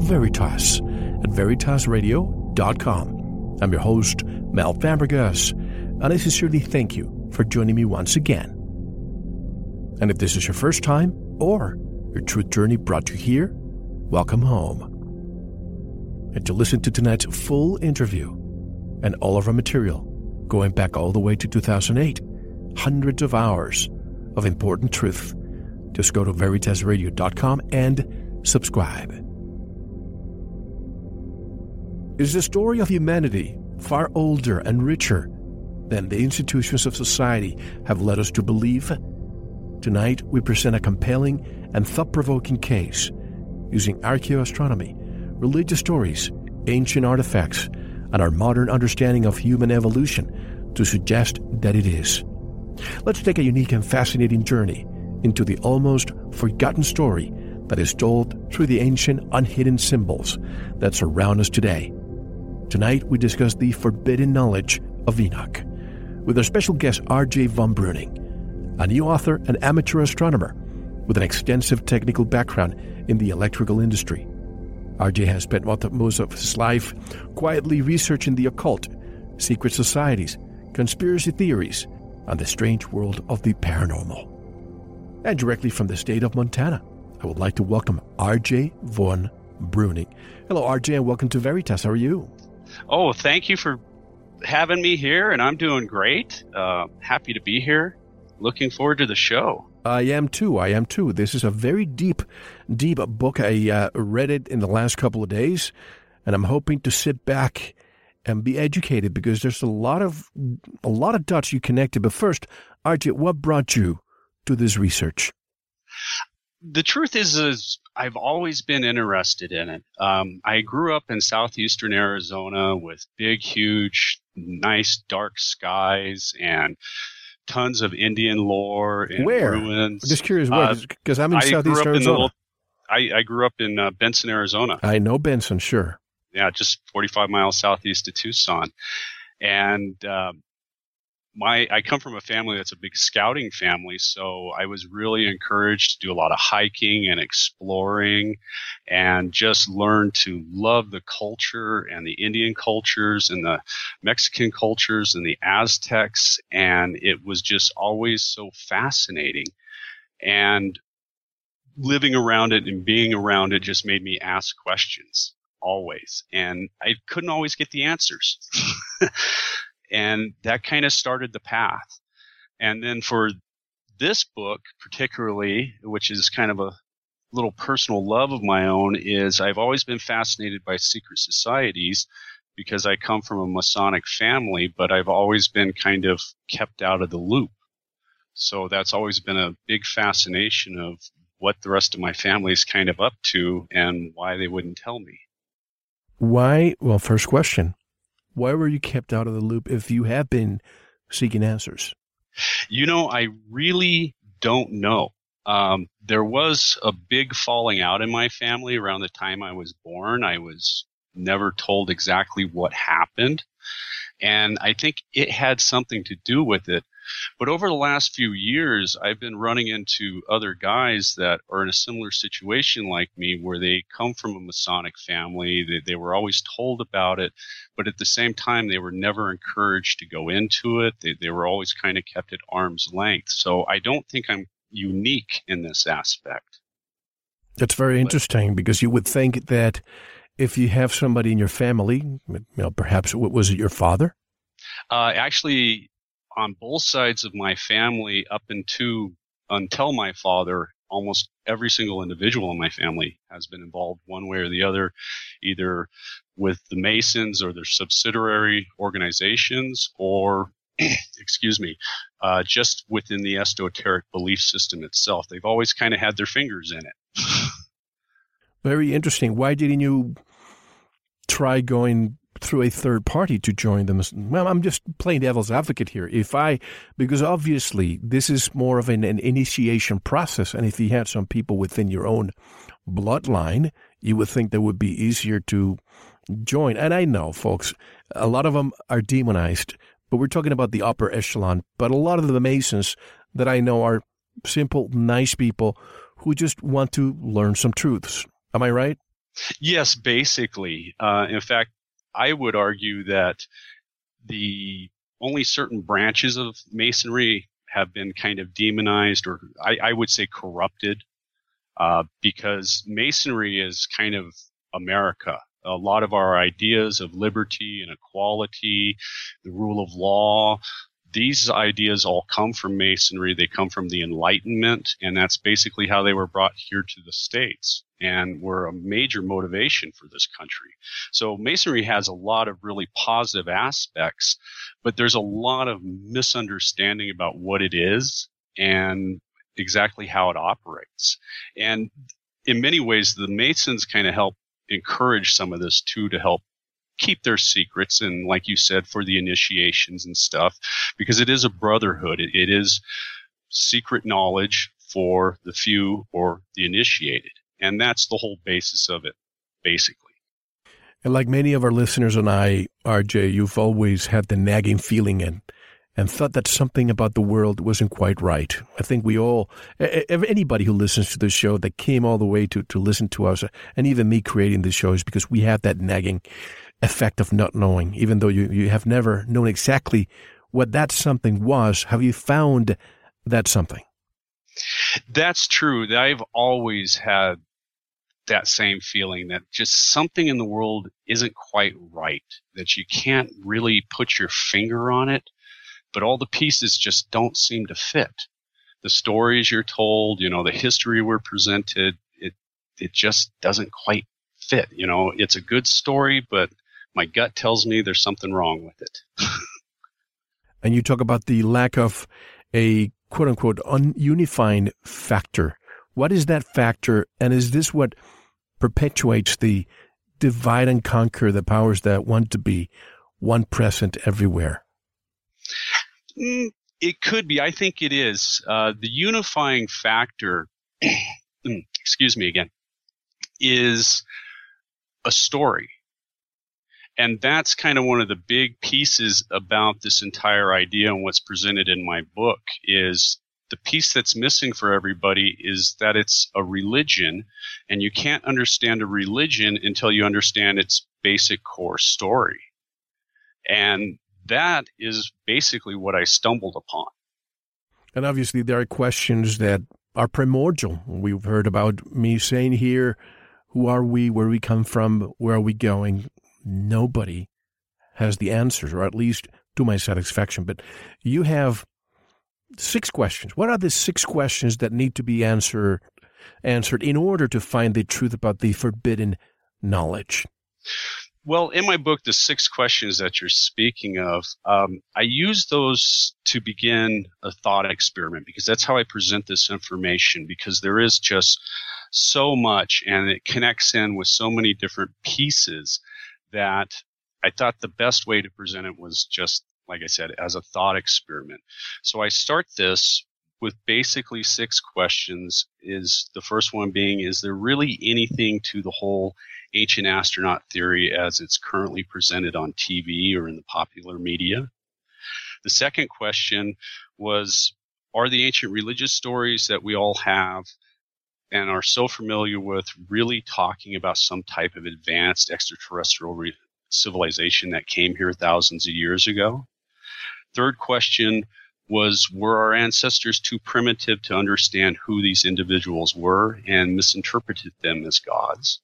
Veritas at veritasradio.com. I'm your host, Mel Fabregas, and I sincerely thank you for joining me once again. And if this is your first time, or your truth journey brought you here, welcome home. And to listen to tonight's full interview and all of our material, going back all the way to 2008, hundreds of hours of important truth just go to veritasradio.com and subscribe. Is a story of humanity far older and richer than the institutions of society have led us to believe. Tonight, we present a compelling and thought provoking case using archaeoastronomy, religious stories, ancient artifacts, and our modern understanding of human evolution to suggest that it is. Let's take a unique and fascinating journey into the almost forgotten story that is told through the ancient unhidden symbols that surround us today. Tonight, we discuss the forbidden knowledge of Enoch with our special guest R.J. von Bruening, a new author and amateur astronomer with an extensive technical background in the electrical industry. RJ has spent most of his life quietly researching the occult, secret societies, conspiracy theories, and the strange world of the paranormal and directly from the state of Montana. I would like to welcome RJ von Bruening. Hello, RJ, and welcome to Veritas. How are you? Oh, thank you for having me here, and I'm doing great. Uh, happy to be here. Looking forward to the show. I am too. I am too. This is a very deep, deep book. I uh, read it in the last couple of days, and I'm hoping to sit back and be educated because there's a lot of a lot of dots you connected. But first, RJ, what brought you to this research? The truth is, is I've always been interested in it. Um, I grew up in southeastern Arizona with big, huge, nice, dark skies and tons of Indian lore and where? ruins. I'm just curious, where? Because uh, I'm in I southeast Arizona. Little, I, I, grew up in uh, Benson, Arizona. I know Benson, sure. Yeah, just 45 miles southeast of Tucson. And um, my I come from a family that's a big scouting family, so I was really encouraged to do a lot of hiking and exploring and just learn to love the culture and the Indian cultures and the Mexican cultures and the Aztecs and it was just always so fascinating. And living around it and being around it just made me ask questions always and I couldn't always get the answers. And that kind of started the path. And then for this book, particularly, which is kind of a little personal love of my own, is I've always been fascinated by secret societies because I come from a Masonic family, but I've always been kind of kept out of the loop. So that's always been a big fascination of what the rest of my family is kind of up to and why they wouldn't tell me. Why? Well, first question why were you kept out of the loop if you have been seeking answers? You know, I really don't know. Um, there was a big falling out in my family around the time I was born. I was never told exactly what happened. And I think it had something to do with it. But over the last few years, I've been running into other guys that are in a similar situation like me, where they come from a Masonic family. They, they were always told about it, but at the same time, they were never encouraged to go into it. They, they were always kind of kept at arm's length. So I don't think I'm unique in this aspect. That's very interesting because you would think that if you have somebody in your family, you know, perhaps was it your father? Uh, actually, on both sides of my family, up into until my father, almost every single individual in my family has been involved one way or the other, either with the Masons or their subsidiary organizations, or excuse me, uh, just within the esoteric belief system itself. They've always kind of had their fingers in it. Very interesting. Why didn't you try going through a third party to join them? Well, I'm just playing devil's advocate here. If I, because obviously this is more of an, an initiation process, and if you had some people within your own bloodline, you would think that would be easier to join. And I know, folks, a lot of them are demonized, but we're talking about the upper echelon. But a lot of the Masons that I know are simple, nice people who just want to learn some truths. Am I right? Yes, basically. Uh, in fact, I would argue that the only certain branches of masonry have been kind of demonized, or I, I would say corrupted, uh, because masonry is kind of America. A lot of our ideas of liberty and equality, the rule of law, these ideas all come from masonry. They come from the Enlightenment, and that's basically how they were brought here to the States and were a major motivation for this country. So masonry has a lot of really positive aspects, but there's a lot of misunderstanding about what it is and exactly how it operates. And in many ways, the Masons kind of help encourage some of this too to help keep their secrets and like you said for the initiations and stuff because it is a brotherhood. It, it is secret knowledge for the few or the initiated. And that's the whole basis of it basically. And like many of our listeners and i rj you've always had the nagging feeling and and thought that something about the world wasn't quite right. I think we all, anybody who listens to this show that came all the way to, to listen to us, and even me creating this show is because we have that nagging effect of not knowing, even though you, you have never known exactly what that something was. Have you found that something? That's true. I've always had that same feeling that just something in the world isn't quite right, that you can't really put your finger on it, but all the pieces just don't seem to fit. The stories you're told, you know, the history we're presented, it, it just doesn't quite fit. You know, it's a good story, but my gut tells me there's something wrong with it. and you talk about the lack of a quote unquote ununifying factor. What is that factor? And is this what perpetuates the divide and conquer the powers that want to be one present everywhere? Mm, it could be. I think it is. Uh, the unifying factor, excuse me again, is a story. And that's kind of one of the big pieces about this entire idea and what's presented in my book is the piece that's missing for everybody is that it's a religion and you can't understand a religion until you understand its basic core story. And that is basically what I stumbled upon. And obviously, there are questions that are primordial. We've heard about me saying here, who are we, where we come from, where are we going? Nobody has the answers, or at least to my satisfaction. But you have six questions. What are the six questions that need to be answered answered in order to find the truth about the forbidden knowledge? Well, in my book, the six questions that you're speaking of, um, I use those to begin a thought experiment because that's how I present this information. Because there is just so much, and it connects in with so many different pieces that I thought the best way to present it was just, like I said, as a thought experiment. So I start this with basically six questions is the first one being is there really anything to the whole ancient astronaut theory as it's currently presented on TV or in the popular media the second question was are the ancient religious stories that we all have and are so familiar with really talking about some type of advanced extraterrestrial re- civilization that came here thousands of years ago. Third question was Were our ancestors too primitive to understand who these individuals were and misinterpreted them as gods?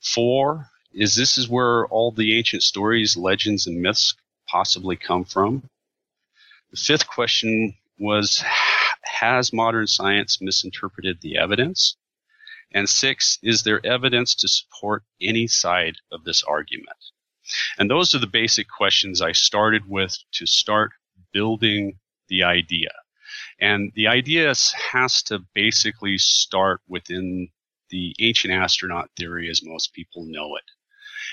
Four, is this is where all the ancient stories, legends, and myths possibly come from? The fifth question was Has modern science misinterpreted the evidence? And six, is there evidence to support any side of this argument? And those are the basic questions I started with to start building the idea. And the idea has to basically start within the ancient astronaut theory as most people know it,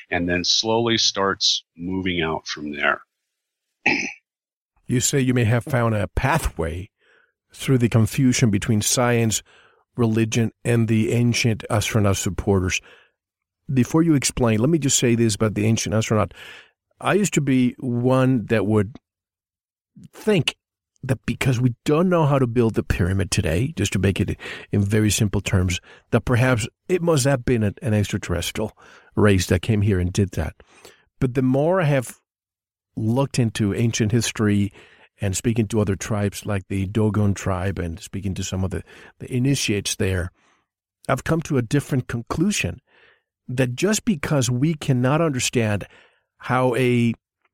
and then slowly starts moving out from there. you say you may have found a pathway through the confusion between science, religion, and the ancient astronaut supporters. Before you explain, let me just say this about the ancient astronaut. I used to be one that would think that because we don't know how to build the pyramid today, just to make it in very simple terms, that perhaps it must have been an, extraterrestrial race that came here and did that. But the more I have looked into ancient history and speaking to other tribes like the Dogon tribe and speaking to some of the, the initiates there, I've come to a different conclusion that just because we cannot understand how a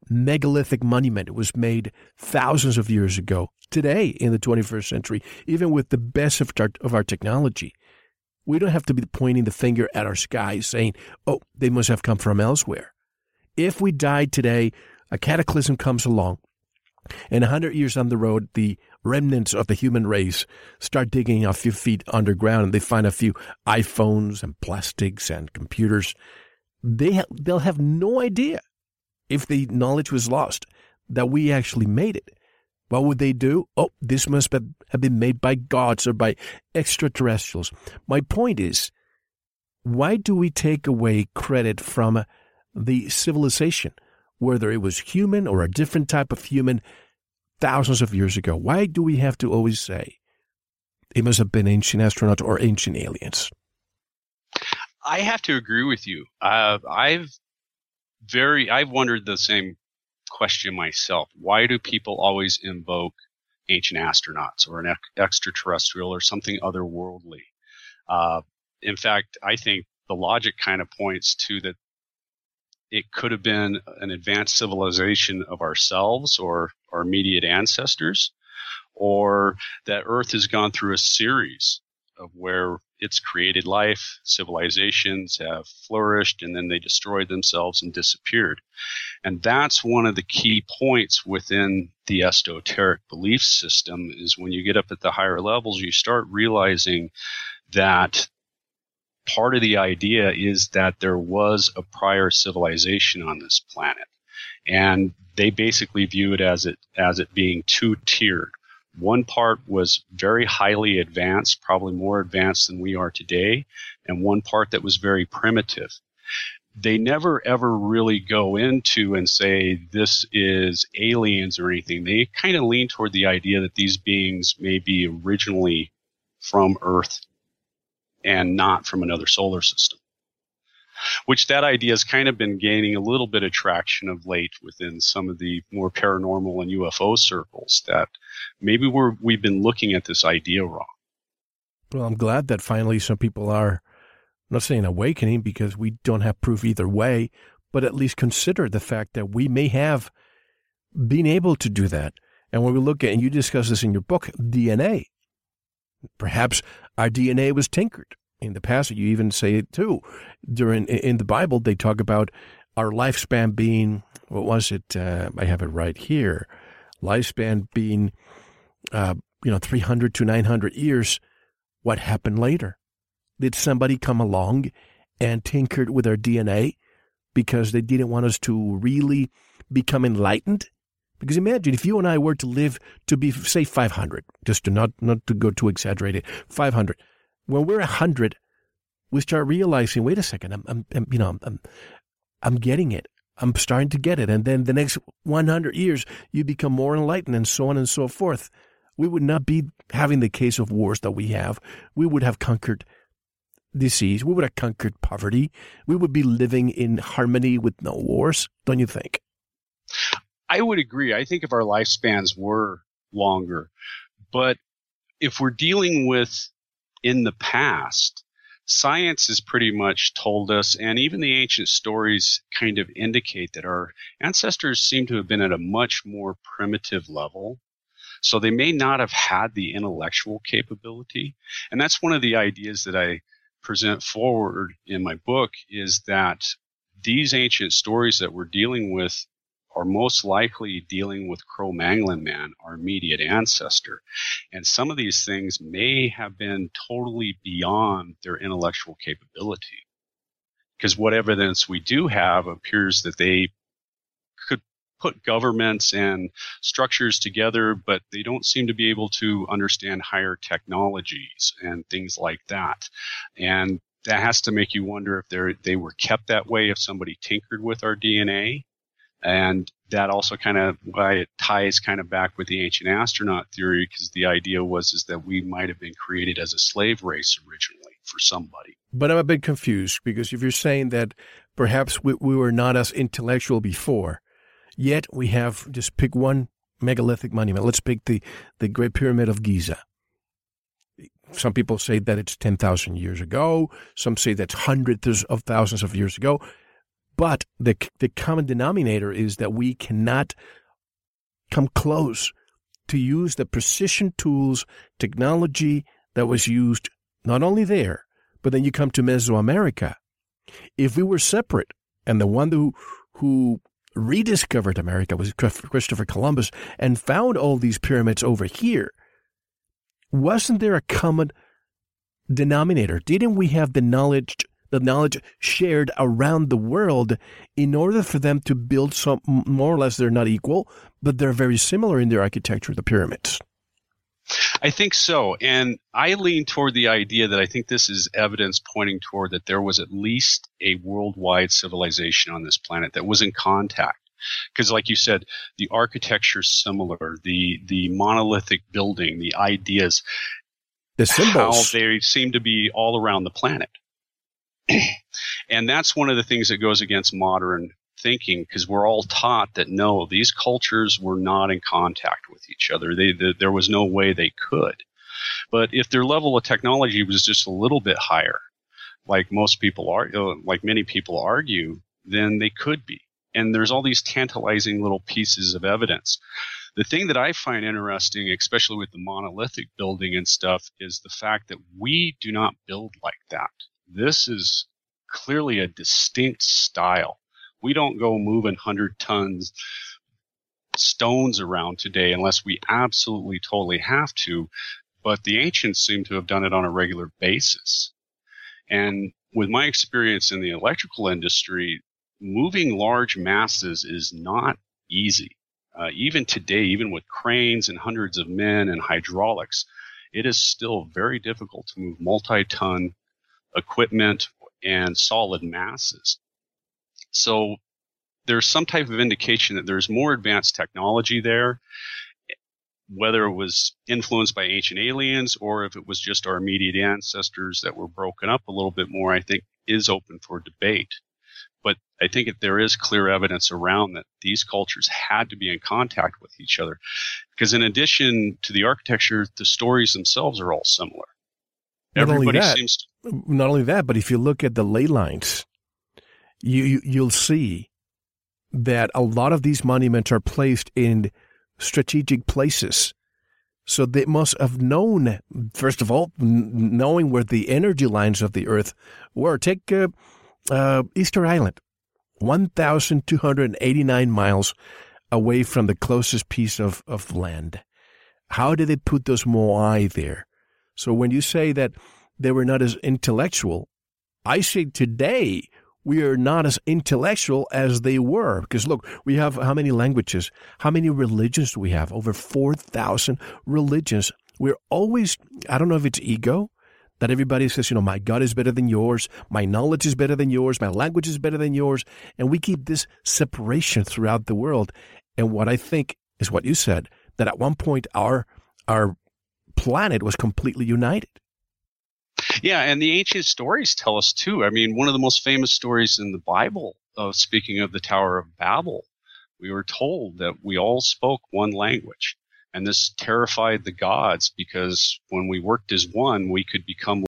megalithic monument was made thousands of years ago. Today, in the 21st century, even with the best of our, of our technology, we don't have to be pointing the finger at our skies saying, oh, they must have come from elsewhere. If we died today, a cataclysm comes along, and a hundred years on the road, the remnants of the human race start digging a few feet underground and they find a few iPhones and plastics and computers. They ha- they'll have no idea if the knowledge was lost that we actually made it, what would they do? Oh, this must have been made by gods or by extraterrestrials. My point is, why do we take away credit from the civilization, whether it was human or a different type of human, thousands of years ago? Why do we have to always say it must have been ancient astronauts or ancient aliens? I have to agree with you. Uh, I've very, I've wondered the same question myself. Why do people always invoke ancient astronauts or an ex- extraterrestrial or something otherworldly? Uh, in fact, I think the logic kind of points to that it could have been an advanced civilization of ourselves or our immediate ancestors, or that Earth has gone through a series of where it's created life, civilizations have flourished, and then they destroyed themselves and disappeared. And that's one of the key points within the esoteric belief system is when you get up at the higher levels, you start realizing that part of the idea is that there was a prior civilization on this planet. And they basically view it as it as it being two tiered one part was very highly advanced, probably more advanced than we are today, and one part that was very primitive. They never ever really go into and say this is aliens or anything. They kind of lean toward the idea that these beings may be originally from Earth and not from another solar system which that idea has kind of been gaining a little bit of traction of late within some of the more paranormal and UFO circles that maybe we're, we've been looking at this idea wrong. Well, I'm glad that finally some people are I'm not saying awakening because we don't have proof either way, but at least consider the fact that we may have been able to do that. And when we look at, and you discuss this in your book, DNA, perhaps our DNA was tinkered in the passage, you even say it too. During in the Bible, they talk about our lifespan being what was it? Uh, I have it right here. Lifespan being, uh, you know, three hundred to nine hundred years. What happened later? Did somebody come along and tinkered with our DNA because they didn't want us to really become enlightened? Because imagine if you and I were to live to be, say, 500, just to not, not to go too exaggerated, 500 when we're a hundred, we start realizing, wait a second, I'm, I'm, I'm you know, I'm, I'm getting it. I'm starting to get it. And then the next 100 years, you become more enlightened and so on and so forth. We would not be having the case of wars that we have. We would have conquered disease. We would have conquered poverty. We would be living in harmony with no wars, don't you think? I would agree. I think if our lifespans were longer, but if we're dealing with in the past, science has pretty much told us, and even the ancient stories kind of indicate that our ancestors seem to have been at a much more primitive level. So they may not have had the intellectual capability. And that's one of the ideas that I present forward in my book is that these ancient stories that we're dealing with are most likely dealing with Cro-Magnon man, our immediate ancestor. And some of these things may have been totally beyond their intellectual capability. Because what evidence we do have appears that they could put governments and structures together, but they don't seem to be able to understand higher technologies and things like that. And that has to make you wonder if they were kept that way, if somebody tinkered with our DNA and that also kind of why it ties kind of back with the ancient astronaut theory because the idea was is that we might have been created as a slave race originally for somebody. But I'm a bit confused because if you're saying that perhaps we, we were not as intellectual before, yet we have just pick one megalithic monument. Let's pick the, the Great Pyramid of Giza. Some people say that it's 10,000 years ago. Some say that's hundreds of thousands of years ago. But the, the common denominator is that we cannot come close to use the precision tools, technology that was used not only there, but then you come to Mesoamerica. If we were separate, and the one who, who rediscovered America was Christopher Columbus and found all these pyramids over here, wasn't there a common denominator? Didn't we have the knowledge the knowledge shared around the world in order for them to build some more or less they're not equal, but they're very similar in their architecture, the pyramids. I think so. And I lean toward the idea that I think this is evidence pointing toward that there was at least a worldwide civilization on this planet that was in contact. Because, like you said, the architecture is similar, the the monolithic building, the ideas, the symbols, how they seem to be all around the planet. and that's one of the things that goes against modern thinking because we're all taught that no, these cultures were not in contact with each other. They, the, there was no way they could. But if their level of technology was just a little bit higher, like most people are, uh, like many people argue, then they could be. And there's all these tantalizing little pieces of evidence. The thing that I find interesting, especially with the monolithic building and stuff, is the fact that we do not build like that. This is clearly a distinct style. We don't go moving 100 tons stones around today unless we absolutely totally have to, but the ancients seem to have done it on a regular basis. And with my experience in the electrical industry, moving large masses is not easy. Uh, even today, even with cranes and hundreds of men and hydraulics, it is still very difficult to move multi-ton equipment and solid masses. So there's some type of indication that there's more advanced technology there, whether it was influenced by ancient aliens or if it was just our immediate ancestors that were broken up a little bit more, I think is open for debate. But I think if there is clear evidence around that these cultures had to be in contact with each other. Because in addition to the architecture, the stories themselves are all similar. Not Everybody that, seems to not only that, but if you look at the ley lines, you, you you'll see that a lot of these monuments are placed in strategic places. So they must have known, first of all, knowing where the energy lines of the Earth were. Take uh, uh, Easter Island, 1,289 miles away from the closest piece of, of land. How did they put those moai there? So when you say that they were not as intellectual. I say today we are not as intellectual as they were. Because look, we have how many languages? How many religions do we have? Over 4,000 religions. We're always, I don't know if it's ego, that everybody says, you know, my God is better than yours, my knowledge is better than yours, my language is better than yours. And we keep this separation throughout the world. And what I think is what you said, that at one point our, our planet was completely united. Yeah, and the ancient stories tell us too. I mean, one of the most famous stories in the Bible, uh, speaking of the Tower of Babel, we were told that we all spoke one language. And this terrified the gods because when we worked as one, we could become.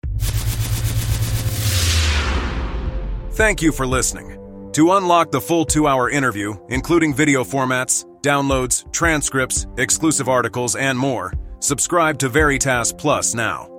Thank you for listening. To unlock the full two hour interview, including video formats, downloads, transcripts, exclusive articles, and more, subscribe to Veritas Plus now.